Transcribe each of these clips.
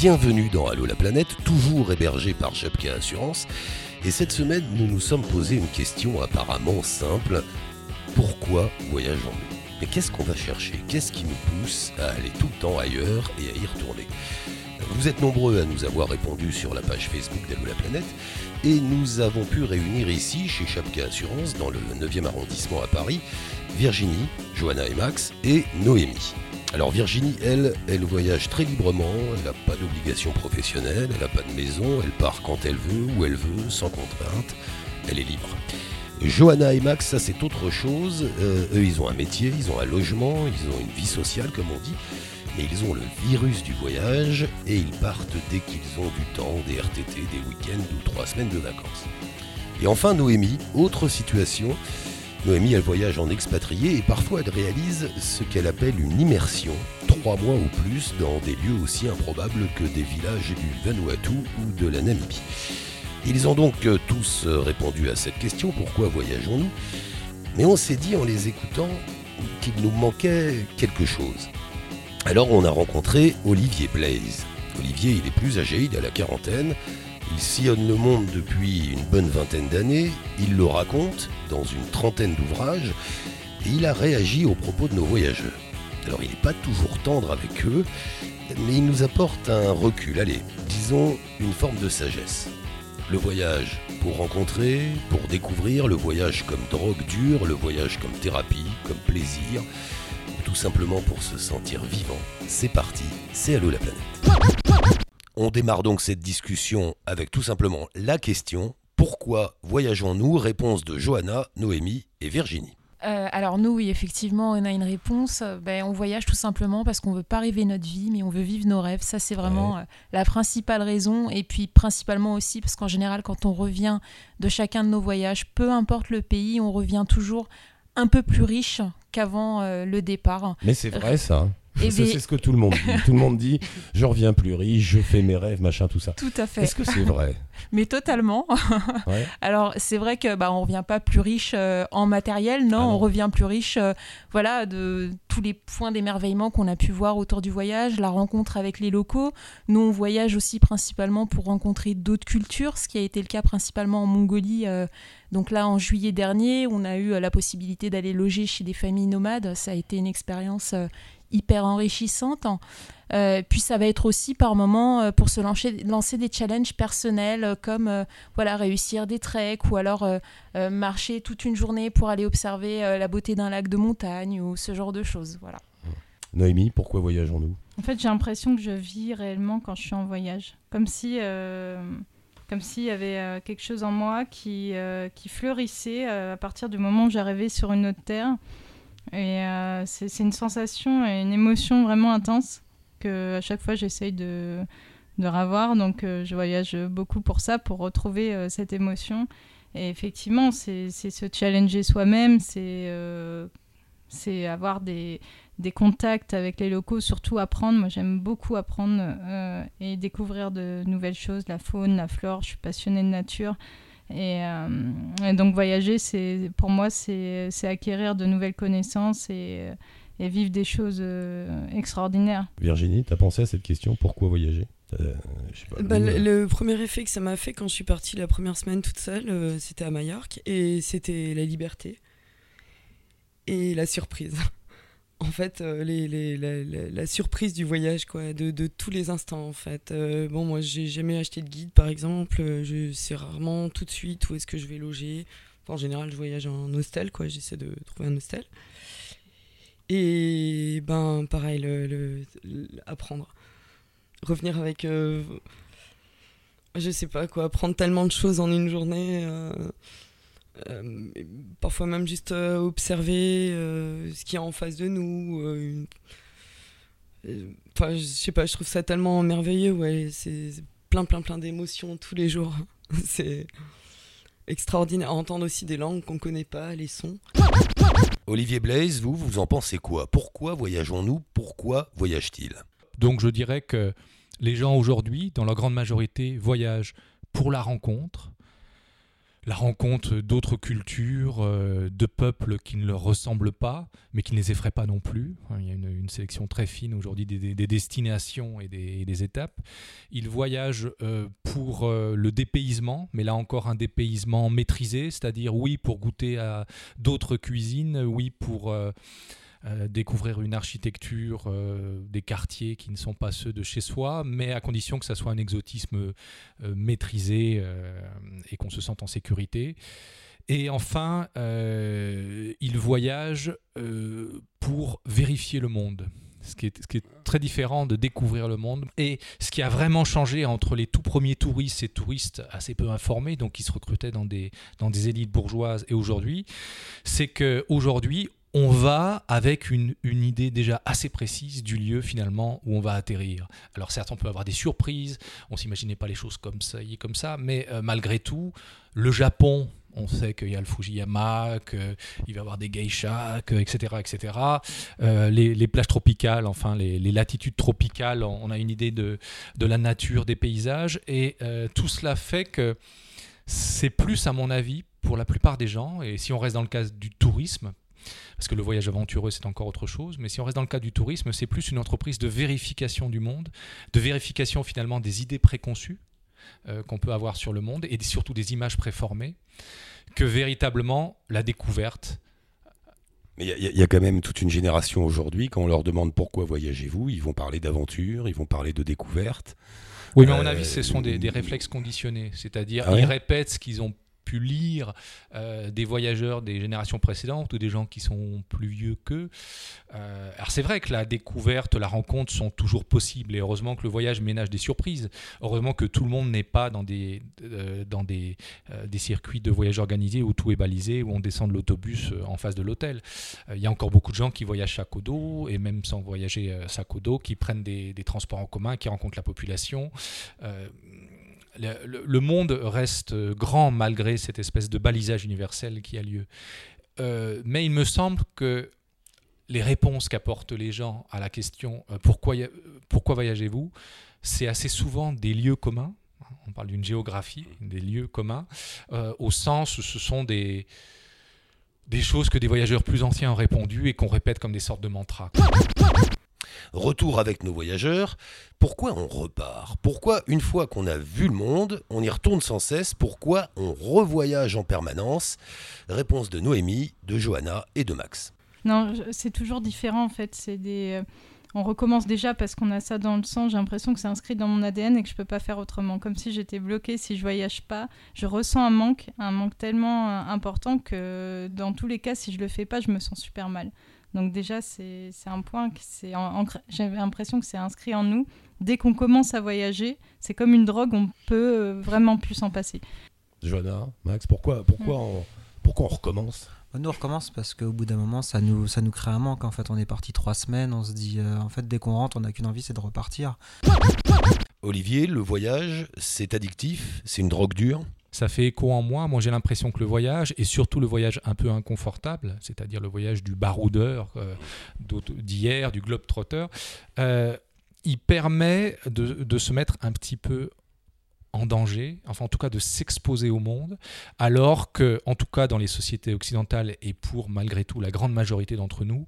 Bienvenue dans Allo la planète, toujours hébergé par Chapka Assurance. Et cette semaine, nous nous sommes posé une question apparemment simple. Pourquoi voyageons-nous? Mais qu'est-ce qu'on va chercher? Qu'est-ce qui nous pousse à aller tout le temps ailleurs et à y retourner? Vous êtes nombreux à nous avoir répondu sur la page Facebook d'Allo la planète et nous avons pu réunir ici, chez Chapka Assurance, dans le 9e arrondissement à Paris, Virginie, Johanna et Max et Noémie. Alors Virginie, elle, elle voyage très librement, elle n'a pas d'obligation professionnelle, elle n'a pas de maison, elle part quand elle veut, où elle veut, sans contrainte, elle est libre. Johanna et Max, ça c'est autre chose. Euh, eux, ils ont un métier, ils ont un logement, ils ont une vie sociale, comme on dit. Mais ils ont le virus du voyage et ils partent dès qu'ils ont du temps, des RTT, des week-ends ou trois semaines de vacances. Et enfin, Noémie, autre situation. Noémie, elle voyage en expatrié et parfois elle réalise ce qu'elle appelle une immersion, trois mois ou plus, dans des lieux aussi improbables que des villages du Vanuatu ou de la Namibie. Ils ont donc euh, tous euh, répondu à cette question, pourquoi voyageons-nous? Mais on s'est dit en les écoutant qu'il nous manquait quelque chose. Alors on a rencontré Olivier Blaise. Olivier, il est plus âgé, il a la quarantaine, il sillonne le monde depuis une bonne vingtaine d'années, il le raconte dans une trentaine d'ouvrages, et il a réagi aux propos de nos voyageurs. Alors il n'est pas toujours tendre avec eux, mais il nous apporte un recul, allez, disons une forme de sagesse. Le voyage pour rencontrer, pour découvrir, le voyage comme drogue dure, le voyage comme thérapie, comme plaisir, ou tout simplement pour se sentir vivant. C'est parti, c'est Allo la planète. On démarre donc cette discussion avec tout simplement la question pourquoi voyageons-nous? Réponse de Johanna, Noémie et Virginie. Euh, alors nous, oui, effectivement, on a une réponse. Ben, on voyage tout simplement parce qu'on veut pas rêver notre vie, mais on veut vivre nos rêves. Ça, c'est vraiment Ouais. euh, la principale raison. Et puis principalement aussi parce qu'en général, quand on revient de chacun de nos voyages, peu importe le pays, on revient toujours un peu plus riche qu'avant euh, le départ. Mais c'est vrai ça. Et c'est ce que tout le monde dit. tout le monde dit je reviens plus riche, je fais mes rêves, machin, tout ça. Tout à fait. Est-ce que c'est vrai? Mais totalement. Ouais. Alors c'est vrai que bah on revient pas plus riche euh, en matériel, non, Ah non. on revient plus riche, euh, voilà, de tous les points d'émerveillement qu'on a pu voir autour du voyage, la rencontre avec les locaux. Nous on voyage aussi principalement pour rencontrer d'autres cultures, ce qui a été le cas principalement en Mongolie. euh, donc là en juillet dernier, on a eu la possibilité d'aller loger chez des familles nomades. Ça a été une expérience hyper enrichissante. Euh, puis ça va être aussi par moments euh, pour se lancer, lancer des challenges personnels euh, comme euh, voilà réussir des treks ou alors euh, euh, marcher toute une journée pour aller observer euh, la beauté d'un lac de montagne ou ce genre de choses. Voilà. Noémie, pourquoi voyageons-nous? En fait, j'ai l'impression que je vis réellement quand je suis en voyage. Comme si, euh, comme s'il y avait euh, quelque chose en moi qui, euh, qui fleurissait euh, à partir du moment où j'arrivais sur une autre terre. Et euh, c'est une sensation et une émotion vraiment intense que à chaque fois j'essaye de, de ravoir. Donc euh, je voyage beaucoup pour ça, pour retrouver euh, cette émotion. Et effectivement, c'est se challenger soi-même, c'est c'est avoir des, des contacts avec les locaux, surtout apprendre. Moi, j'aime beaucoup apprendre et découvrir de nouvelles choses, la faune, la flore. Je suis passionnée de nature. Et, euh, et donc, voyager, c'est pour moi, c'est c'est acquérir de nouvelles connaissances et, et vivre des choses euh, extraordinaires. Virginie, t'as pensé à cette question Pourquoi voyager? Euh, pas, Bah, le, le premier effet que ça m'a fait quand je suis partie la première semaine toute seule, euh, c'était à Majorque et c'était la liberté et la surprise. En fait, euh, les, les- la, surprise du voyage, quoi, de, de tous les instants, en fait. Euh, bon, moi, j'ai jamais acheté de guide, par exemple. euh, Je sais rarement tout de suite où est-ce que je vais loger. En général, je voyage en hostel, quoi. J'essaie de trouver un hostel. Et ben, pareil, le, le- apprendre. Revenir avec euh, je sais pas quoi, apprendre tellement de choses en une journée. Euh, parfois même juste euh, observer euh, ce qu'il y a en face de nous. euh, une- euh, Enfin, je sais pas, je trouve ça tellement merveilleux. Ouais, c'est c'est plein, plein, plein d'émotions tous les jours. c'est extraordinaire. Entendre aussi des langues qu'on connaît pas, les sons. Olivier Blaise, vous, vous en pensez quoi? Pourquoi voyageons-nous? Pourquoi voyage-t-il? Donc je dirais que les gens aujourd'hui, dans leur grande majorité, voyagent pour la rencontre, la rencontre d'autres cultures, euh, de peuples qui ne leur ressemblent pas, mais qui ne les effraient pas non plus. Il y a une, sélection très fine aujourd'hui des, destinations et des, étapes. Ils voyagent euh, pour euh, le dépaysement, mais là encore un dépaysement maîtrisé, c'est-à-dire oui pour goûter à d'autres cuisines, oui pour... découvrir une architecture, des quartiers qui ne sont pas ceux de chez soi, mais à condition que ça soit un exotisme maîtrisé et qu'on se sente en sécurité. Et enfin, euh, il voyage euh, pour vérifier le monde. Ce qui, est, ce qui, est, très différent de découvrir le monde. Et ce qui a vraiment changé entre les tout premiers touristes et touristes assez peu informés, donc qui se recrutaient dans des, dans des élites bourgeoises, et aujourd'hui, c'est qu'aujourd'hui, on va avec une, idée déjà assez précise du lieu finalement où on va atterrir. Alors certes, on peut avoir des surprises, on s'imaginait pas les choses comme ça, comme ça, mais euh, malgré tout, le Japon, on sait qu'il y a le Fujiyama, qu'il va y avoir des geishas, etc. etc. Euh, les, plages tropicales, enfin les, latitudes tropicales, on a une idée de, la nature, des paysages, et euh, tout cela fait que c'est plus, à mon avis, pour la plupart des gens, et si on reste dans le cas du tourisme, parce que le voyage aventureux, c'est encore autre chose. Mais si on reste dans le cas du tourisme, c'est plus une entreprise de vérification du monde, de vérification finalement des idées préconçues euh, qu'on peut avoir sur le monde et surtout des images préformées, que véritablement la découverte. Mais il y, a quand même toute une génération aujourd'hui, quand on leur demande pourquoi voyagez-vous, ils vont parler d'aventure, ils vont parler de découverte. Oui, mais à mon avis, ce sont des, euh, réflexes conditionnés. C'est-à-dire, ah ils répètent ce qu'ils ont pu lire euh, des voyageurs des générations précédentes ou des gens qui sont plus vieux qu'eux. Euh, alors c'est vrai que la découverte, la rencontre sont toujours possibles et heureusement que le voyage ménage des surprises. Heureusement que tout le monde n'est pas dans des, euh, dans des, des circuits de voyage organisés où tout est balisé, où on descend de l'autobus en face de l'hôtel. Il y a encore beaucoup de gens qui voyagent sac au et même sans voyager sac au qui prennent des, des transports en commun, qui rencontrent la population le, monde reste grand malgré cette espèce de balisage universel qui a lieu. Euh, mais il me semble que les réponses qu'apportent les gens à la question euh, pourquoi, voyagez-vous c'est assez souvent des lieux communs. On parle d'une géographie, des lieux communs, euh, au sens où ce sont des, des choses que des voyageurs plus anciens ont répondu et qu'on répète comme des sortes de mantras. Retour avec nos voyageurs. Pourquoi on repart? Pourquoi, une fois qu'on a vu le monde, on y retourne sans cesse? Pourquoi on revoyage en permanence? Réponse de Noémie, de Johanna et de Max. Non, c'est toujours différent en fait. C'est des. Euh, on recommence déjà parce qu'on a ça dans le sang. J'ai l'impression que c'est inscrit dans mon ADN et que je peux pas faire autrement. Comme si j'étais bloquée si je voyage pas. Je ressens un manque, un manque tellement euh, important que dans tous les cas, si je le fais pas, je me sens super mal. Donc déjà, c'est un point que c'est j'avais l'impression que c'est inscrit en nous. Dès qu'on commence à voyager, c'est comme une drogue, on peut euh, vraiment plus s'en passer. Johanna, Max, pourquoi, pourquoi, mm. on, pourquoi on recommence? Bah, nous on recommence parce qu'au bout d'un moment ça nous, ça nous crée un manque en fait on est parti trois semaines on se dit euh, en fait dès qu'on rentre on n'a qu'une envie c'est de repartir Olivier le voyage c'est addictif? C'est une drogue dure? Ça fait écho en moi. Moi, j'ai l'impression que le voyage, et surtout le voyage un peu inconfortable, c'est-à-dire le voyage du baroudeur euh, d'hier, du globe-trotter, euh, il permet de, se mettre un petit peu en danger, enfin en tout cas de s'exposer au monde, alors que, en tout cas dans les sociétés occidentales et pour malgré tout la grande majorité d'entre nous,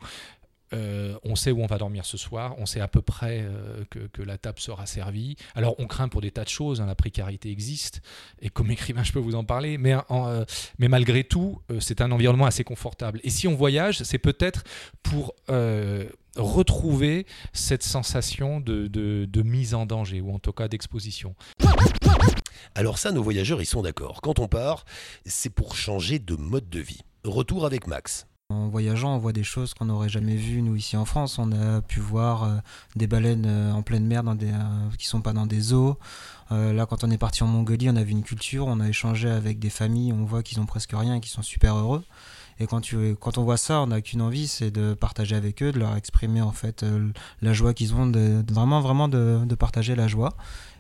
euh, on sait où on va dormir ce soir, on sait à peu près euh, que, la table sera servie. Alors on craint pour des tas de choses, hein, la précarité existe, et comme écrivain je peux vous en parler, mais, euh, mais malgré tout, c'est un environnement assez confortable. Et si on voyage, c'est peut-être pour retrouver cette sensation de, de, mise en danger, ou en tout cas d'exposition. Alors ça, nos voyageurs, ils sont d'accord. Quand on part, c'est pour changer de mode de vie. Retour avec Max. En voyageant, on voit des choses qu'on n'aurait jamais vues, nous, ici en France. On a pu voir euh, des baleines euh, en pleine mer euh, qui sont pas dans des eaux. là, quand on est parti en Mongolie, on a vu une culture, on a échangé avec des familles, on voit qu'ils ont presque rien et qu'ils sont super heureux. Et quand, tu, quand on voit ça, on n'a qu'une envie, c'est de partager avec eux, de leur exprimer en fait la joie qu'ils ont, vraiment, vraiment de, partager la joie.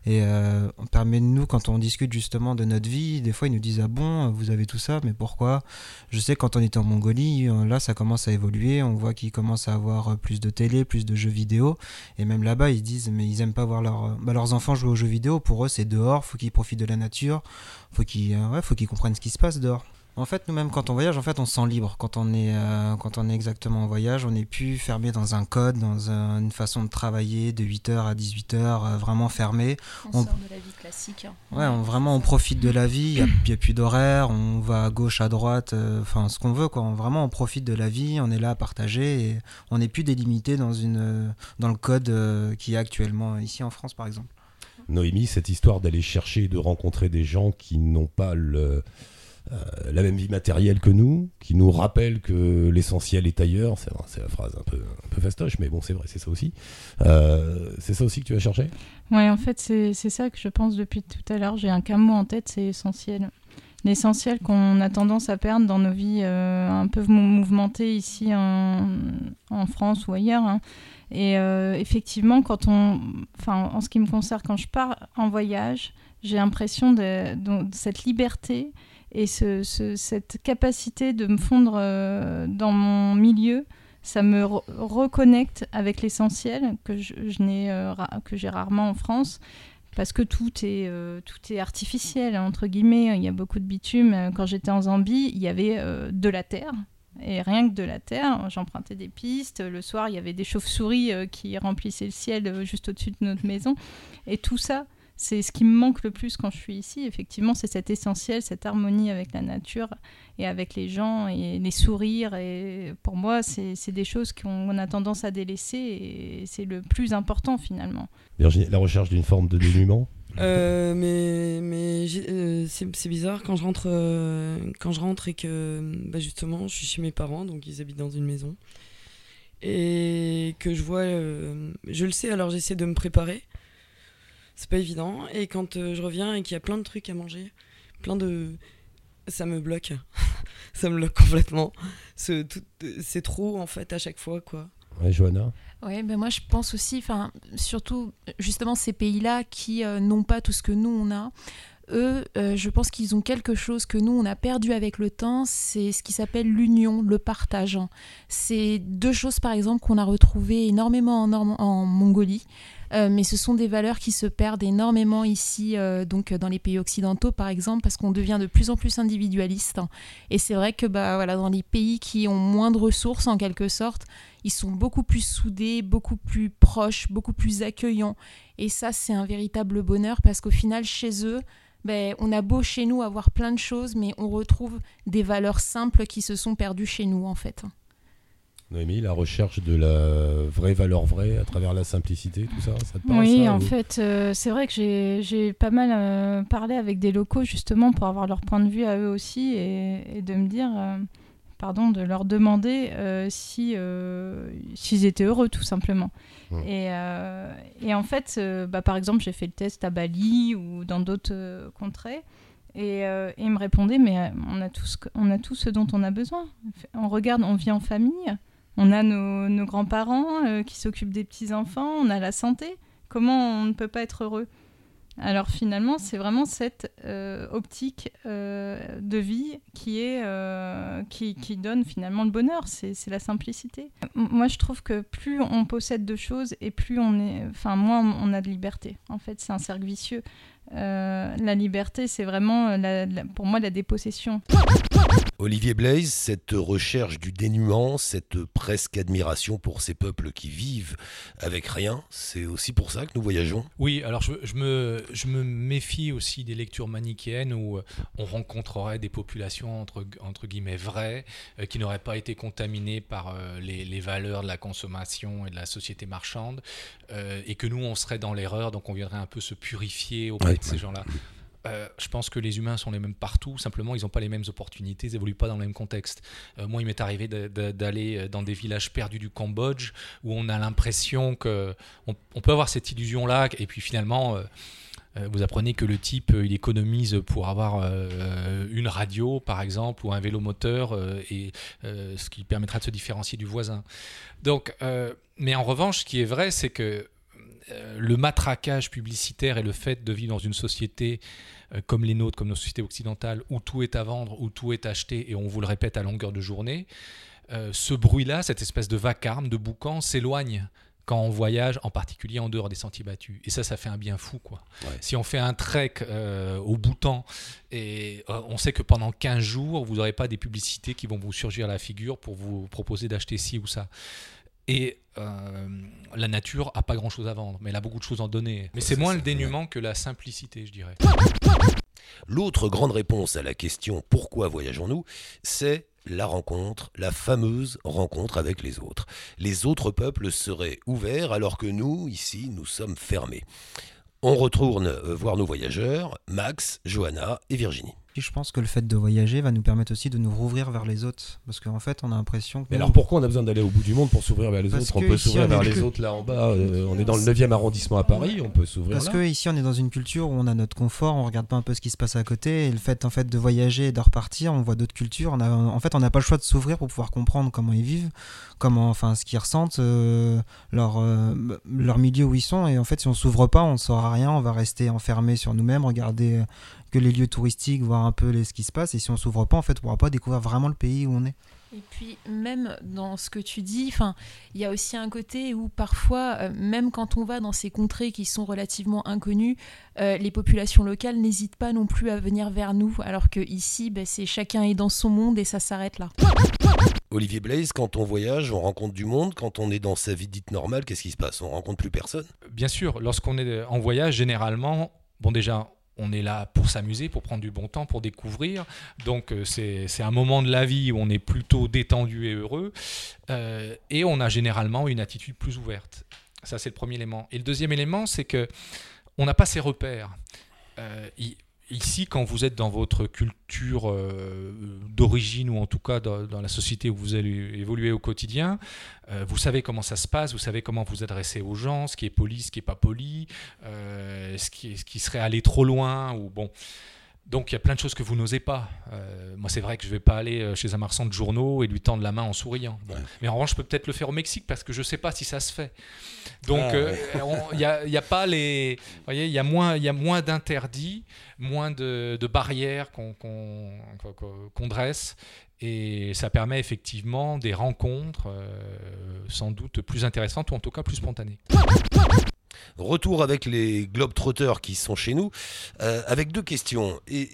Et euh, on permet de nous, quand on discute justement de notre vie, des fois ils nous disent Ah bon, vous avez tout ça, mais pourquoi? Je sais quand on était en Mongolie, euh, là ça commence à évoluer, on voit qu'ils commencent à avoir euh, plus de télé, plus de jeux vidéo. Et même là-bas, ils disent Mais ils aiment pas voir leur, bah, leurs enfants jouer aux jeux vidéo. Pour eux, c'est dehors, faut qu'ils profitent de la nature, faut qu'ils ouais, faut qu'ils comprennent ce qui se passe dehors. En fait, nous-mêmes, quand on voyage, en fait, on se sent libre. Quand on est, euh, quand on est exactement en voyage, on n'est plus fermé dans un code, dans une façon de travailler de 8h à 18h, euh, vraiment fermé. On, sort de la vie classique. Hein. Ouais, on, vraiment, on profite de la vie. Il n'y a, plus d'horaire. On va à gauche, à droite, euh, enfin, ce qu'on veut. Quoi. vraiment, on profite de la vie. On est là à partager. Et on n'est plus délimité dans, une, dans le code qui est actuellement ici en France, par exemple. Noémie, cette histoire d'aller chercher et de rencontrer des gens qui n'ont pas le euh, la même vie matérielle que nous, qui nous rappelle que l'essentiel est ailleurs. C'est la phrase un peu, un fastoche, mais bon, c'est vrai, c'est ça aussi. Euh, c'est ça aussi que tu vas chercher? Oui, en fait, c'est ça que je pense depuis tout à l'heure. J'ai un mot en tête, c'est essentiel. L'essentiel qu'on a tendance à perdre dans nos vies euh, un peu mouvementées ici en, France ou ailleurs. Hein. Et effectivement, quand on, en ce qui me concerne, quand je pars en voyage, j'ai l'impression de, cette liberté et ce, cette capacité de me fondre euh, dans mon milieu, ça me reconnecte avec l'essentiel euh, que j'ai rarement en France parce que tout est euh, tout est artificiel entre guillemets. Il y a beaucoup de bitume. Quand j'étais en Zambie il y avait de la terre. Et rien que de la terre j'empruntais des pistes. Le soir il y avait des chauves-souris qui remplissaient le ciel juste au-dessus de notre maison. Et tout ça c'est ce qui me manque le plus quand je suis ici. Effectivement, c'est cet essentiel, cette harmonie avec la nature et avec les gens et les sourires. Et pour moi, c'est des choses qu'on a tendance à délaisser et c'est le plus important finalement. Virginie, la recherche d'une forme de dénuement? Euh, mais mais euh, c'est bizarre quand je rentre euh, quand je rentre et que bah justement je suis chez mes parents donc ils habitent dans une maison et que je vois je le sais alors j'essaie de me préparer c'est pas évident. Et quand euh, je reviens et qu'il y a plein de trucs à manger, plein de. Ça me bloque. ça me bloque complètement. C'est trop, en fait, à chaque fois, quoi. Ouais, Johanna Oui, ben moi je pense aussi, enfin, surtout justement ces pays-là qui euh, n'ont pas tout ce que nous on a. Eux, euh, je pense qu'ils ont quelque chose que nous on a perdu avec le temps, c'est ce qui s'appelle l'union, le partage. C'est deux choses par exemple qu'on a retrouvées énormément en, en Mongolie. Euh, mais ce sont des valeurs qui se perdent énormément ici, euh, donc dans les pays occidentaux par exemple, parce qu'on devient de plus en plus individualiste. Et c'est vrai que bah, voilà, dans les pays qui ont moins de ressources en quelque sorte, ils sont beaucoup plus soudés, beaucoup plus proches, beaucoup plus accueillants. Et ça, c'est un véritable bonheur parce qu'au final, chez eux, ben, on a beau chez nous avoir plein de choses, mais on retrouve des valeurs simples qui se sont perdues chez nous en fait. Noémie, la recherche de la vraie valeur vraie à travers la simplicité, tout ça, ça te parle Oui, en fait, euh, c'est vrai que j'ai pas mal euh, parlé avec des locaux justement pour avoir leur point de vue à eux aussi et, de me dire, euh, pardon, de leur demander si s'ils étaient heureux tout simplement. Et, et, en fait, bah, par exemple, j'ai fait le test à Bali ou dans d'autres contrées. Et, ils me répondaient, mais on a, tout ce, on a tout ce dont on a besoin. On regarde, on vit en famille, on a nos, grands-parents euh, qui s'occupent des petits-enfants, on a la santé. Comment on ne peut pas être heureux? Alors finalement, c'est vraiment cette euh, optique euh, de vie qui, est, qui, qui, donne finalement le bonheur, c'est la simplicité. Moi, je trouve que plus on possède de choses et plus on est, enfin moins on a de liberté. En fait, c'est un cercle vicieux. la liberté, c'est vraiment pour moi la dépossession. Olivier Blaise, cette recherche du dénuement, cette presque admiration pour ces peuples qui vivent avec rien, c'est aussi pour ça que nous voyageons? Oui, alors je, me, je me méfie aussi des lectures manichéennes où euh, on rencontrerait des populations entre, entre guillemets vraies, euh, qui n'auraient pas été contaminées par euh, les, valeurs de la consommation et de la société marchande, et que nous, on serait dans l'erreur, donc on viendrait un peu se purifier auprès de ces gens-là. Euh, je pense que les humains sont les mêmes partout, simplement ils n'ont pas les mêmes opportunités, ils n'évoluent pas dans le même contexte. Euh, moi, il m'est arrivé d'aller euh, dans des villages perdus du Cambodge où on a l'impression que on, peut avoir cette illusion-là, et puis finalement, vous apprenez que le type, il économise pour avoir une radio, par exemple, ou un vélo moteur, et ce qui permettra de se différencier du voisin. Donc, mais en revanche, ce qui est vrai, c'est que le matraquage publicitaire et le fait de vivre dans une société comme les nôtres, comme nos sociétés occidentales, où tout est à vendre, où tout est acheté, et on vous le répète à longueur de journée, ce bruit-là, cette espèce de vacarme, de boucan, s'éloigne quand on voyage, en particulier en dehors des sentiers battus. Et ça, ça fait un bien fou. Quoi. Si on fait un trek euh, au Bhoutan et euh, on sait que pendant 15 jours, vous n'aurez pas des publicités qui vont vous surgir à la figure pour vous proposer d'acheter ci ou ça. Et euh, la nature a pas grand chose à vendre, mais elle a beaucoup de choses à en donner. Mais c'est moins le dénuement que la simplicité, je dirais. L'autre grande réponse à la question pourquoi voyageons-nous, c'est la rencontre, la fameuse rencontre avec les autres. Les autres peuples seraient ouverts alors que nous, ici, nous sommes fermés. On retourne euh, voir nos voyageurs, Max, Johanna et Virginie je pense que le fait de voyager va nous permettre aussi de nous rouvrir vers les autres. Parce qu'en fait, on a l'impression que. Mais alors pourquoi on a besoin d'aller au bout du monde pour s'ouvrir vers les autres? On peut s'ouvrir vers les autres là en bas. Euh, on est dans le 9e arrondissement à Paris, on peut s'ouvrir Parce que ici, on est dans une culture où on a notre confort, on regarde pas un peu ce qui se passe à côté. Et le fait, en fait de voyager et de repartir, on voit d'autres cultures. On a, en fait, on n'a pas le choix de s'ouvrir pour pouvoir comprendre comment ils vivent, comment, enfin, ce qu'ils ressentent, euh, leur, euh, leur milieu où ils sont. Et en fait, si on s'ouvre pas, on ne saura rien. On va rester enfermé sur nous-mêmes, regarder que les lieux touristiques, voir un peu les, ce qui se passe. Et si on s'ouvre pas, en fait, on pourra pas découvrir vraiment le pays où on est. Et puis même dans ce que tu dis, enfin, il y a aussi un côté où parfois, euh, même quand on va dans ces contrées qui sont relativement inconnues, euh, les populations locales n'hésitent pas non plus à venir vers nous, alors que ici, ben, c'est chacun est dans son monde et ça s'arrête là. Olivier Blaise, quand on voyage, on rencontre du monde. Quand on est dans sa vie dite normale, qu'est-ce qui se passe? On rencontre plus personne? Bien sûr, lorsqu'on est en voyage, généralement, bon déjà, on est là pour s'amuser, pour prendre du bon temps, pour découvrir. Donc euh, c'est un moment de la vie où on est plutôt détendu et heureux. Euh, et on a généralement une attitude plus ouverte. Ça, c'est le premier élément. Et le deuxième élément, c'est que on n'a pas ses repères. Euh, ici, quand vous êtes dans votre culture euh, d'origine, ou en tout cas dans, la société où vous allez évoluer au quotidien, euh, vous savez comment ça se passe, vous savez comment vous adresser aux gens, ce qui est poli, ce qui n'est pas poli, euh, ce, qui, ce qui serait aller trop loin, ou bon. Donc il y a plein de choses que vous n'osez pas. Euh, moi c'est vrai que je ne vais pas aller euh, chez un marchand de journaux et lui tendre la main en souriant. Mais en revanche je peux peut-être le faire au Mexique parce que je ne sais pas si ça se fait. Donc ah, euh, il n'y a, pas les... Il y a moins, y a moins d'interdits, moins de, barrières qu'on dresse. Et ça permet effectivement des rencontres sans doute plus intéressantes ou en tout cas plus spontanées. Retour avec les Globetrotters qui sont chez nous, euh, avec deux questions. Et,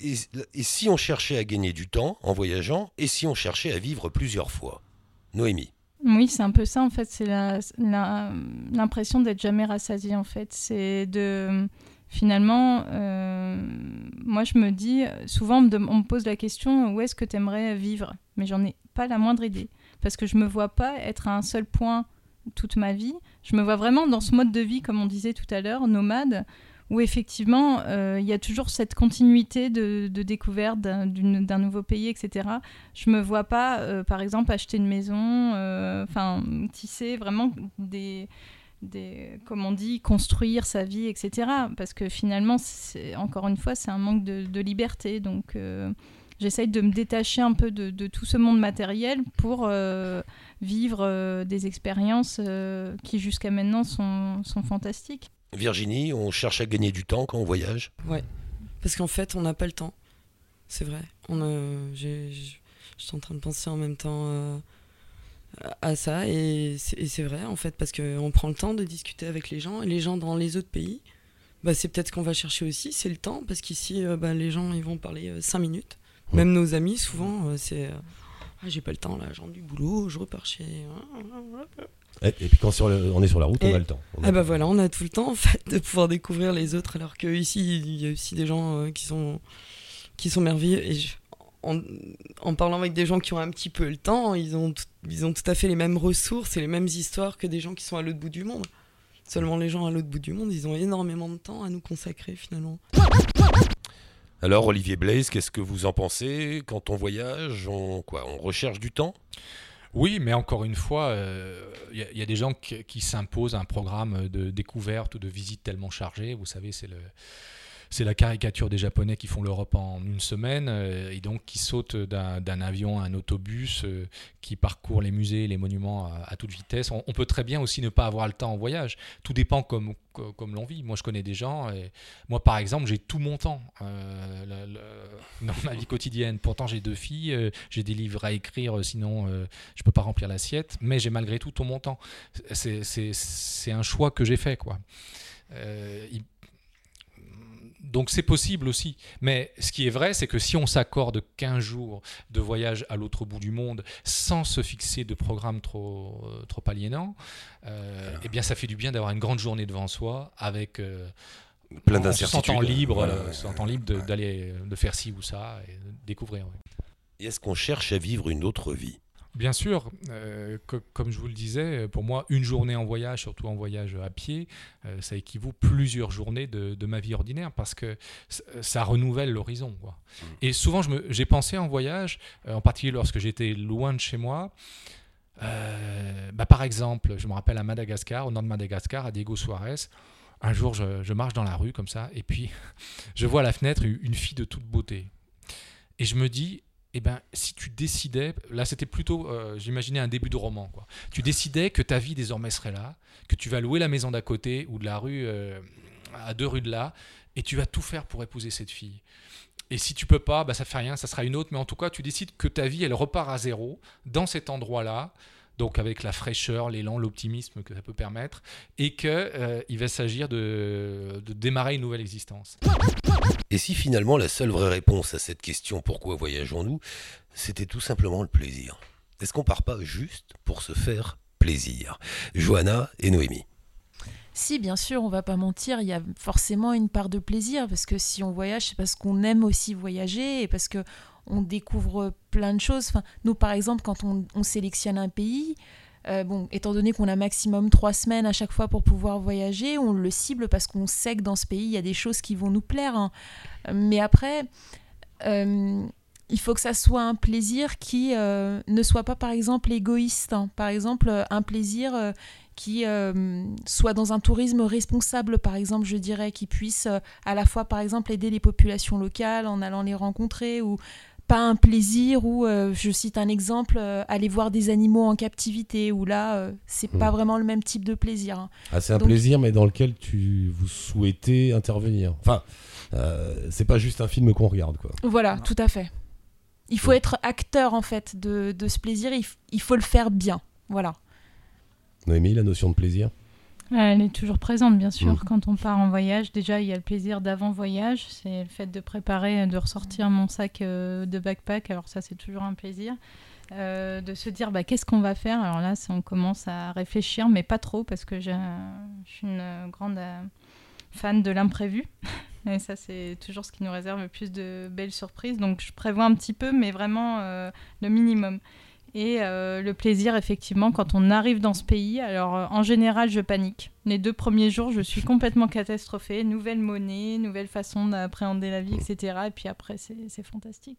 si on cherchait à gagner du temps en voyageant, et si on cherchait à vivre plusieurs fois? Noémie oui, c'est un peu ça en fait. C'est l'impression d'être jamais rassasié en fait. C'est de finalement, euh, moi je me dis, souvent on me, pose la question où est-ce que tu aimerais vivre? Mais j'en ai pas la moindre idée. Parce que je me vois pas être à un seul point toute ma vie. Je me vois vraiment dans ce mode de vie, comme on disait tout à l'heure, nomade, où effectivement, euh, il y a toujours cette continuité de, découverte d'un nouveau pays, etc. Je me vois pas, euh, par exemple, acheter une maison, euh, enfin, tisser vraiment des, comme on dit, construire sa vie, etc. Parce que finalement, encore une fois, c'est un manque de, de liberté. Donc, j'essaye de me détacher un peu de, tout ce monde matériel pour euh, vivre euh, des expériences euh, qui jusqu'à maintenant sont, sont, fantastiques. Virginie, on cherche à gagner du temps quand on voyage? Ouais, parce qu'en fait, on n'a pas le temps. C'est vrai. On je suis en train de penser en même temps à ça et c'est vrai en fait parce qu'on prend le temps de discuter avec les gens et les gens dans les autres pays. Bah, c'est peut-être ce qu'on va chercher aussi, c'est le temps, parce qu'ici, bah, les gens ils vont parler 5 minutes. Même nos amis, souvent, euh, c'est. Euh, ah, j'ai pas le temps là, j'ai du boulot, je repars chez. Et, puis quand on est sur la route, on a le temps. ah bah voilà, on a tout le temps en fait de pouvoir découvrir les autres, alors qu'ici, il y a aussi des gens euh, qui sont qui sont merveilleux. Et en, en, parlant avec des gens qui ont un petit peu le temps, ils ont, ils ont tout à fait les mêmes ressources et les mêmes histoires que des gens qui sont à l'autre bout du monde. Seulement les gens à l'autre bout du monde, ils ont énormément de temps à nous consacrer finalement. Alors Olivier Blaise, qu'est-ce que vous en pensez Quand on voyage, on, quoi, on recherche du temps? Oui, mais encore une fois, il euh, y, a des gens qui, s'imposent un programme de découverte ou de visite tellement chargé. Vous savez, c'est le, c'est la caricature des Japonais qui font l'Europe en une semaine euh, et donc qui sautent d'un avion à un autobus, euh, qui parcourent les musées, les monuments à, toute vitesse. On, peut très bien aussi ne pas avoir le temps en voyage. Tout dépend comme, comme l'on vit. Moi, je connais des gens. Moi, par exemple, j'ai tout mon temps euh, dans ma vie quotidienne. Pourtant, j'ai deux filles, j'ai des livres à écrire, sinon je peux pas remplir l'assiette. Mais j'ai malgré tout tout mon temps. C'est un choix que j'ai fait, quoi. Donc c'est possible aussi. Mais ce qui est vrai, c'est que si on s'accorde 15 jours de voyage à l'autre bout du monde sans se fixer de programme trop, euh, trop aliénant, euh, eh bien ça fait du bien d'avoir une grande journée devant soi avec... Euh, Plein d'incertitudes. Sentant libre, libre d'aller de, faire ci ou ça et de découvrir. Et est-ce qu'on cherche à vivre une autre vie? Bien sûr, euh, comme je vous le disais, pour moi, une journée en voyage, surtout en voyage à pied, euh, ça équivaut plusieurs journées de, ma vie ordinaire parce que ça renouvelle l'horizon. Mmh. Et souvent, j'ai pensé en voyage, euh, en particulier lorsque j'étais loin de chez moi. Bah, par exemple, je me rappelle à Madagascar, au nord de Madagascar, à Diego Suarez. Un jour, je, je marche dans la rue comme ça, et puis je vois à la fenêtre une fille de toute beauté. Et je me dis, eh ben, si tu décidais, là c'était plutôt, euh, j'imaginais un début de roman, quoi. Tu décidais que ta vie désormais serait là, que tu vas louer la maison d'à côté ou de la rue euh, à deux rues de là, et tu vas tout faire pour épouser cette fille. Et si tu peux pas, bah, ça fait rien, ça sera une autre, mais en tout cas, tu décides que ta vie, elle repart à zéro, dans cet endroit-là, donc avec la fraîcheur, l'élan, l'optimisme que ça peut permettre, et qu'il euh, va s'agir de, démarrer une nouvelle existence. Et si finalement la seule vraie réponse à cette question pourquoi voyageons-nous, c'était tout simplement le plaisir? Est-ce qu'on part pas juste pour se faire plaisir? Johanna et Noémie. Si, bien sûr, on va pas mentir, il y a forcément une part de plaisir parce que si on voyage, c'est parce qu'on aime aussi voyager et parce que on découvre plein de choses. Enfin, nous, par exemple, quand on, sélectionne un pays, euh, bon, étant donné qu'on a maximum trois semaines à chaque fois pour pouvoir voyager, on le cible parce qu'on sait que dans ce pays, il y a des choses qui vont nous plaire. Hein. Mais après, euh, il faut que ça soit un plaisir qui euh, ne soit pas, par exemple, égoïste. Hein. Par exemple, un plaisir qui soit dans un tourisme responsable, par exemple, je dirais, qui puisse à la fois, par exemple, aider les populations locales en allant les rencontrer ou pas un plaisir ou, euh, je cite un exemple, euh, aller voir des animaux en captivité, où là, euh, c'est pas hmm. vraiment le même type de plaisir. Hein. Ah, c'est un plaisir, mais dans lequel tu vous souhaitez intervenir. Enfin, c'est pas juste un film qu'on regarde, quoi. Voilà, tout à fait. Il faut être acteur, en fait, de, de ce plaisir, il, il, faut le faire bien. Voilà. Noémie, la notion de plaisir? Elle est toujours présente, bien sûr. Mm. Quand on part en voyage, déjà, il y a le plaisir d'avant-voyage. C'est le fait de préparer, de ressortir mon sac euh, de backpack. Alors ça, c'est toujours un plaisir. Euh, de se dire, bah, qu'est-ce qu'on va faire? Alors là, on commence à réfléchir, mais pas trop, parce que je suis une grande euh, fan de l'imprévu. Et ça, c'est toujours ce qui nous réserve le plus de belles surprises. Donc, je prévois un petit peu, mais vraiment le minimum. Et euh, le plaisir, effectivement, quand on arrive dans ce pays, alors euh, en général, je panique. Les deux premiers jours, je suis complètement catastrophée. Nouvelle monnaie, nouvelle façon d'appréhender la vie, etc. Et puis après, c'est fantastique.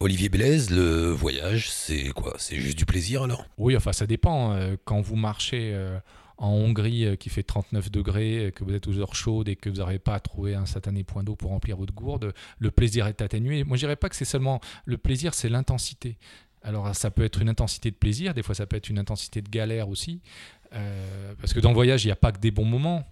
Olivier Blaise, le voyage, c'est quoi? C'est juste du plaisir alors? Oui, enfin, ça dépend. Euh, quand vous marchez en Hongrie qui fait 39 degrés, que vous êtes aux heures chaudes et que vous n'arrivez pas à trouver un satané point d'eau pour remplir votre gourde, le plaisir est atténué. Moi, je dirais pas que c'est seulement le plaisir, c'est l'intensité. Alors ça peut être une intensité de plaisir, des fois ça peut être une intensité de galère aussi, euh, parce que dans le voyage, il n'y a pas que des bons moments.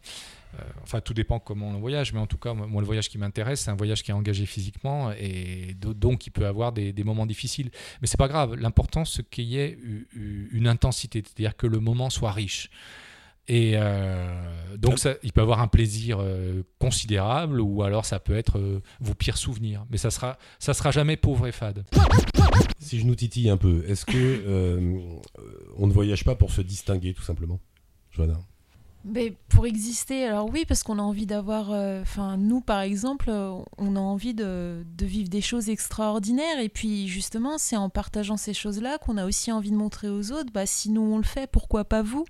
Euh, enfin, tout dépend comment on voyage, mais en tout cas, moi, le voyage qui m'intéresse, c'est un voyage qui est engagé physiquement et donc il peut avoir des, moments difficiles. Mais c'est pas grave. L'important, c'est qu'il y ait une intensité, c'est-à-dire que le moment soit riche. Et euh, donc, ça, il peut avoir un plaisir euh, considérable, ou alors ça peut être euh, vos pires souvenirs. Mais ça sera, ça sera jamais pauvre et fade. Si je nous titille un peu, est-ce que on ne voyage pas pour se distinguer, tout simplement, Joanna mais pour exister, alors oui, parce qu'on a envie d'avoir. Enfin, nous, par exemple, on a envie de, de, vivre des choses extraordinaires. Et puis, justement, c'est en partageant ces choses-là qu'on a aussi envie de montrer aux autres bah, si nous on le fait, pourquoi pas vous?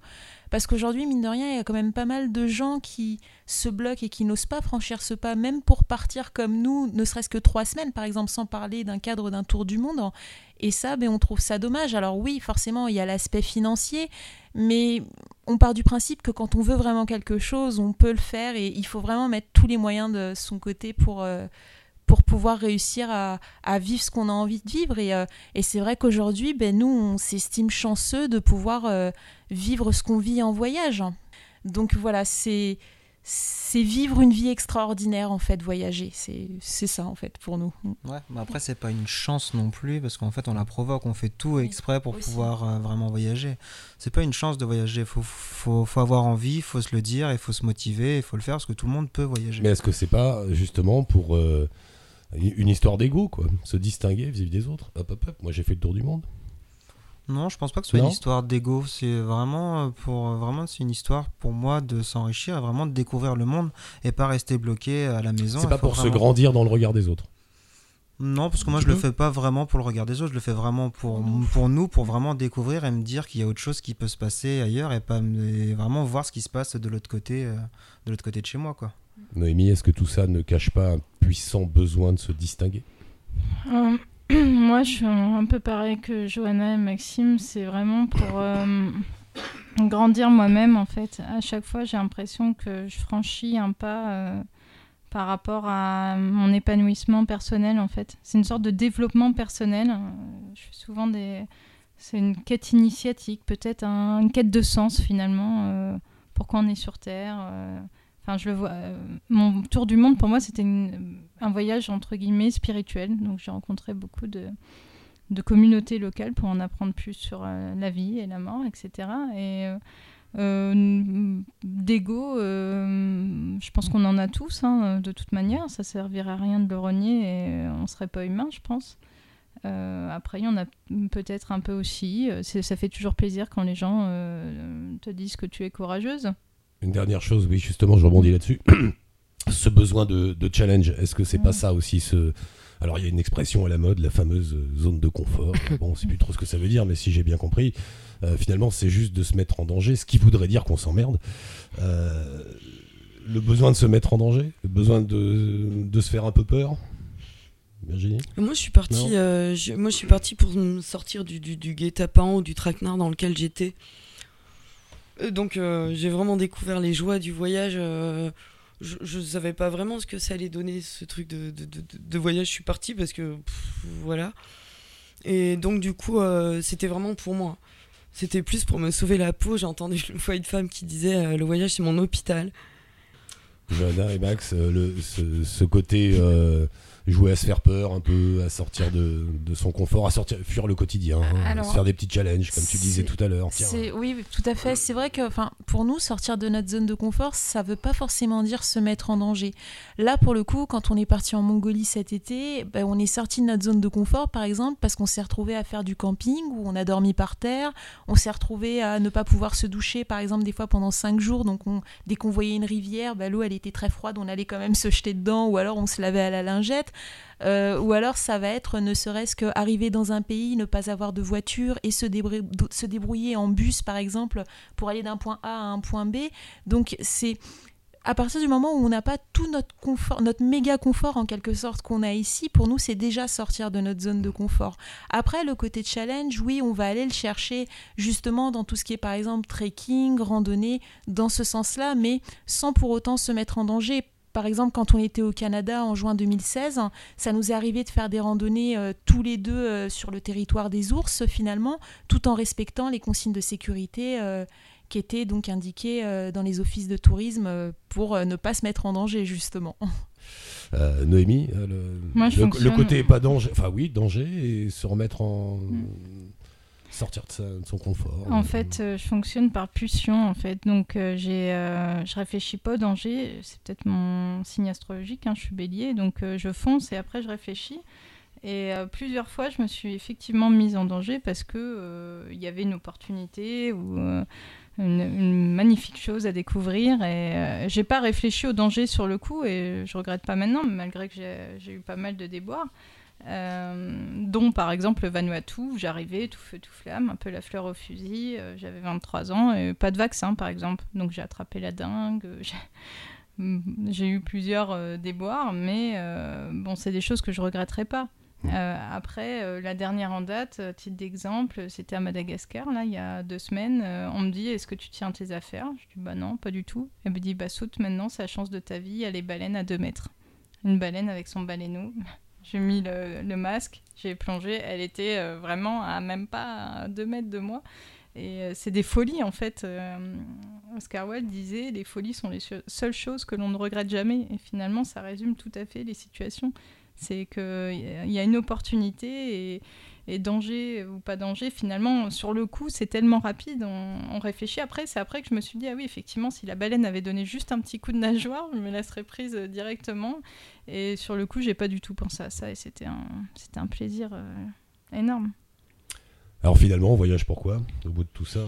Parce qu'aujourd'hui, mine de rien, il y a quand même pas mal de gens qui se bloquent et qui n'osent pas franchir ce pas, même pour partir comme nous, ne serait-ce que trois semaines, par exemple, sans parler d'un cadre d'un tour du monde. Et ça, ben, on trouve ça dommage. Alors oui, forcément, il y a l'aspect financier, mais on part du principe que quand on veut vraiment quelque chose, on peut le faire et il faut vraiment mettre tous les moyens de son côté pour, pour pouvoir réussir à, vivre ce qu'on a envie de vivre. Et, et c'est vrai qu'aujourd'hui, ben, nous, on s'estime chanceux de pouvoir vivre ce qu'on vit en voyage. Donc voilà, c'est c'est vivre une vie extraordinaire en fait voyager. C'est ça en fait pour nous. Ouais mais après c'est pas une chance non plus parce qu'en fait on la provoque on fait tout exprès pour pouvoir euh, vraiment voyager. C'est pas une chance de voyager. Faut, faut, faut avoir envie faut se le dire il faut se motiver il faut le faire parce que tout le monde peut voyager. Mais est-ce que c'est pas justement pour euh, une histoire d'ego quoi? Se distinguer vis-à-vis des autres. Hop hop hop moi j'ai fait le tour du monde non, je pense pas que ce soit une histoire d'ego. C'est vraiment euh, pour euh, vraiment c'est une histoire pour moi de s'enrichir, vraiment de découvrir le monde et pas rester bloqué à la maison. C'est pas pour se grandir dans le regard des autres. Non, parce que moi je le fais pas vraiment pour le regard des autres, je le fais vraiment pour, pour nous, pour vraiment découvrir et me dire qu'il y a autre chose qui peut se passer ailleurs et pas vraiment voir ce qui se passe de l'autre côté, euh, de l'autre côté de chez moi, quoi. Noémie, est-ce que tout ça ne cache pas un puissant besoin de se distinguer? Moi, je suis un peu pareil que Johanna et Maxime. C'est vraiment pour euh, grandir moi-même, en fait. À chaque fois, j'ai l'impression que je franchis un pas euh, par rapport à mon épanouissement personnel, en fait. C'est une sorte de développement personnel. Je fais souvent des... C'est une quête initiatique, peut-être une quête de sens, finalement. Euh, pourquoi on est sur Terre je le vois. Euh, mon tour du monde, pour moi, c'était un voyage entre guillemets spirituel. Donc, j'ai rencontré beaucoup de, communautés locales pour en apprendre plus sur euh, la vie et la mort, etc. Et euh, d'ego, je pense qu'on en a tous, hein, de toute manière. Ça servirait à rien de le renier et on serait pas humain, je pense. après, il y en a peut-être un peu aussi. Ça fait toujours plaisir quand les gens te disent que tu es courageuse. Une dernière chose, oui, justement, je rebondis là-dessus. ce besoin de, challenge, est-ce que c'est pas ça aussi ce... Alors il y a une expression à la mode, la fameuse zone de confort. Bon, on sait plus trop ce que ça veut dire, mais si j'ai bien compris, euh, finalement c'est juste de se mettre en danger, ce qui voudrait dire qu'on s'emmerde. Euh, le besoin de se mettre en danger, le besoin de, se faire un peu peur. Virginie moi je suis parti, euh, moi je suis pour me sortir du, du, du guet-apens ou du traquenard dans lequel j'étais. Euh, donc euh, j'ai vraiment découvert les joies du voyage. Euh, je, ne savais pas vraiment ce que ça allait donner ce truc de, voyage. Je suis parti parce que voilà. Et donc du coup c'était vraiment pour moi. C'était plus pour me sauver la peau. J'ai entendu une fois une femme qui disait le voyage c'est mon hôpital. Johanna et Max, le, ce, côté jouer à se faire peur un peu, à sortir de, de son confort, à sortir, fuir le quotidien, à se faire des petits challenges, comme tu disais tout à l'heure. Oui, tout à fait. C'est vrai que pour nous, sortir de notre zone de confort, ça veut pas forcément dire se mettre en danger. Là, pour le coup, quand on est parti en Mongolie cet été, ben, on est sorti de notre zone de confort, par exemple, parce qu'on s'est retrouvé à faire du camping, où on a dormi par terre, on s'est retrouvé à ne pas pouvoir se doucher, par exemple, des fois pendant cinq jours. Donc, on, dès qu'on voyait une rivière, ben, l'eau, elle était très froide, on allait quand même se jeter dedans, ou alors on se lavait à la lingette. Euh, ou alors ça va être ne serait-ce qu'arriver dans un pays, ne pas avoir de voiture et se, se débrouiller en bus par exemple pour aller d'un point A à un point B. Donc c'est à partir du moment où on n'a pas tout notre confort, notre méga confort en quelque sorte qu'on a ici, pour nous c'est déjà sortir de notre zone de confort. Après le côté challenge, oui, on va aller le chercher justement dans tout ce qui est par exemple trekking, randonnée, dans ce sens-là, mais sans pour autant se mettre en danger par exemple, quand on était au Canada en juin 2016, ça nous est arrivé de faire des randonnées euh, tous les deux euh, sur le territoire des ours, finalement, tout en respectant les consignes de sécurité euh, qui étaient donc indiquées dans les offices de tourisme pour ne pas se mettre en danger, justement. Noémie, le, côté pas danger, enfin oui, danger et se remettre en. Mm sortir de, son confort. En fait, euh, je fonctionne par pulsion, en fait. Donc, euh, j'ai, euh, je réfléchis pas au danger. C'est peut-être mon signe astrologique. Hein, je suis bélier, donc je fonce et après je réfléchis. Et plusieurs fois, je me suis effectivement mise en danger parce que il y avait une opportunité ou une, magnifique chose à découvrir. Et j'ai pas réfléchi au danger sur le coup et je regrette pas maintenant, malgré que j'ai eu pas mal de déboires. Euh, dont par exemple le Vanuatu, j'arrivais tout feu tout flamme, un peu la fleur au fusil, euh, j'avais 23 ans, et pas de vaccin par exemple, donc j'ai attrapé la dingue, j'ai eu plusieurs euh, déboires, mais bon, c'est des choses que je regretterai pas. Mm. Euh, après, euh, la dernière en date, euh, titre d'exemple, c'était à Madagascar, là, il y a deux semaines. On me dit Est-ce que tu tiens tes affaires? Je dis Bah non, pas du tout. Elle me dit Bah saute maintenant, c'est la chance de ta vie, il y a les baleines à 2 mètres. Une baleine avec son baleineau. J'ai mis le, masque, j'ai plongé, elle était euh, vraiment à même pas à 2 mètres de moi. Et euh, c'est des folies en fait. Euh, Oscar Wilde disait les folies sont les seules choses que l'on ne regrette jamais. Et finalement, ça résume tout à fait les situations. C'est qu'il y a une opportunité et, et danger ou pas danger. Finalement, sur le coup, c'est tellement rapide. On, on réfléchit après. C'est après que je me suis dit ah oui, effectivement, si la baleine avait donné juste un petit coup de nageoire, je me la serais prise directement. Et sur le coup, j'ai pas du tout pensé à ça. Et c'était un, c'était un plaisir euh, énorme. Alors finalement, on voyage pourquoi Au bout de tout ça?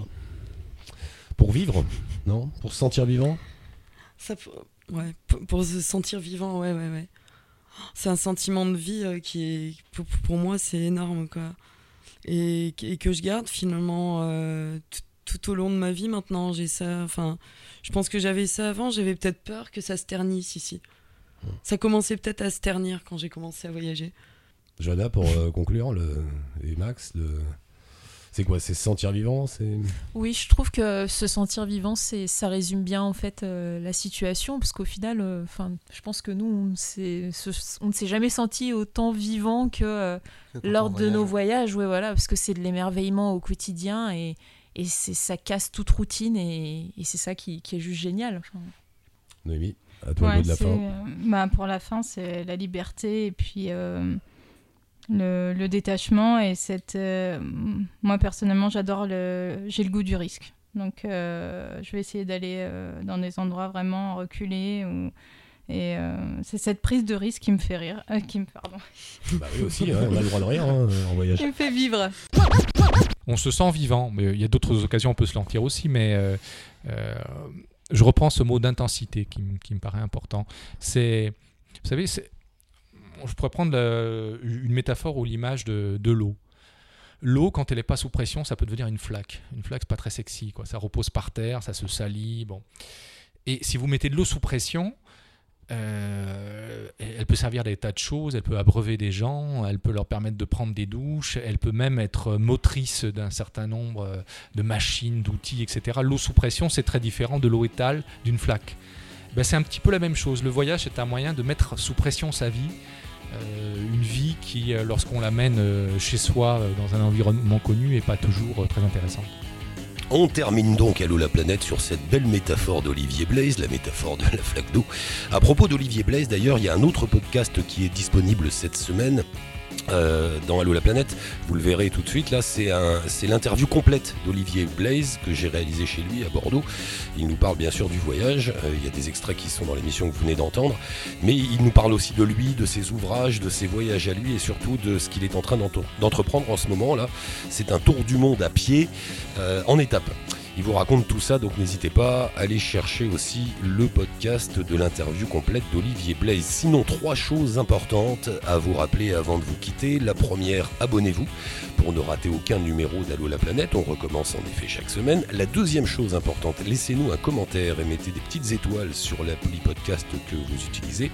Pour vivre Non? Pour se sentir vivant? Ça, pour- ouais, pour, pour se sentir vivant, ouais, ouais, ouais. C'est un sentiment de vie euh, qui est, pour, moi, c'est énorme, quoi. Et, que je garde finalement euh, tout- au long de ma vie maintenant. J'ai ça, enfin, je pense que j'avais ça avant, j'avais peut-être peur que ça se ternisse ici. Ça commençait peut-être à se ternir quand j'ai commencé à voyager. Johanna, pour euh, conclure, le... et Max, le... c'est quoi C'est se sentir vivant c'est... Oui, je trouve que se sentir vivant, c'est, ça résume bien en fait euh, la situation, parce qu'au final, euh, enfin, je pense que nous, on, ne s'est- se- on ne s'est jamais senti autant vivant que euh, lors de nos voyage. voyages, ouais, voilà, parce que c'est de l'émerveillement au quotidien et, et c'est, ça casse toute routine et, et c'est ça qui, qui est juste génial. Enfin, Noémie, à toi le Ouais, mot de la fin. bah, pour la fin, c'est la liberté et puis euh, le, le détachement. Et cette, euh, moi, personnellement, j'adore le. J'ai le goût du risque. Donc, euh, je vais essayer d'aller euh, dans des endroits vraiment reculés. Où, et euh, c'est cette prise de risque qui me fait rire. euh, qui me, pardon. Bah oui, aussi, hein, on a le droit de rire hein, en voyage. Qui me fait vivre. On se sent vivant, mais il y a d'autres occasions, on peut se lentir aussi, mais euh, euh, je reprends ce mot d'intensité qui, me- qui me paraît important. C'est, vous savez, c'est, je pourrais prendre la- une métaphore ou l'image de, de l'eau. L'eau, quand elle n'est pas sous pression, ça peut devenir une flaque. Une flaque, c'est pas très sexy, quoi. Ça repose par terre, ça se salit, bon. Et si vous mettez de l'eau sous pression, euh, elle peut servir à des tas de choses, elle peut abreuver des gens, elle peut leur permettre de prendre des douches, elle peut même être motrice d'un certain nombre euh, de machines, d'outils, etc. L'eau sous pression, c'est très différent de l'eau étale d'une flaque. Ben, c'est un petit peu la même chose. Le voyage, c'est un moyen de mettre sous pression sa vie. Euh, une vie qui, euh, lorsqu'on l'amène euh, chez soi, dans un environnement connu, n'est pas toujours très intéressante. On termine donc Allô la planète sur cette belle métaphore d'Olivier Blaise, la métaphore de la flaque d'eau. À propos d'Olivier Blaise, d'ailleurs, il y a un autre podcast qui est disponible cette semaine. Euh, dans Allô la planète, vous le verrez tout de suite. Là, c'est l'interview complète d'Olivier Blaise que j'ai réalisé chez lui à Bordeaux. Il nous parle bien sûr du voyage. euh, il y a des extraits qui sont dans l'émission que vous venez d'entendre, mais il nous parle aussi de lui, de ses ouvrages, de ses voyages à lui et surtout de ce qu'il est en train d'entre- d'entreprendre en ce moment là. C'est un tour du monde à pied euh, en étape. Il vous raconte tout ça, donc n'hésitez pas à aller chercher aussi le podcast de l'interview complète d'Olivier Blaise. Sinon, trois choses importantes à vous rappeler avant de vous quitter. La première, abonnez-vous pour ne rater aucun numéro d'Allo la planète. On recommence en effet chaque semaine. La deuxième chose importante, laissez-nous un commentaire et mettez des petites étoiles sur l'appli podcast que vous utilisez.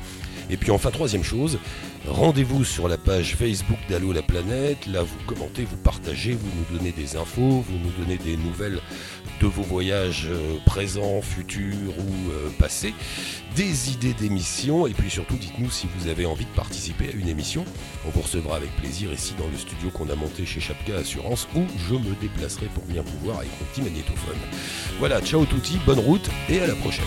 Et puis enfin, troisième chose, rendez-vous sur la page Facebook d'Allo la planète. Là, vous commentez, vous partagez, vous nous donnez des infos, vous nous donnez des nouvelles de vos voyages euh, présents, futurs ou euh, passés, des idées d'émissions et puis surtout dites-nous si vous avez envie de participer à une émission. On vous recevra avec plaisir ici dans le studio qu'on a monté chez Chapka Assurance où je me déplacerai pour venir vous voir avec mon petit magnétophone. Voilà, ciao touti, bonne route et à la prochaine.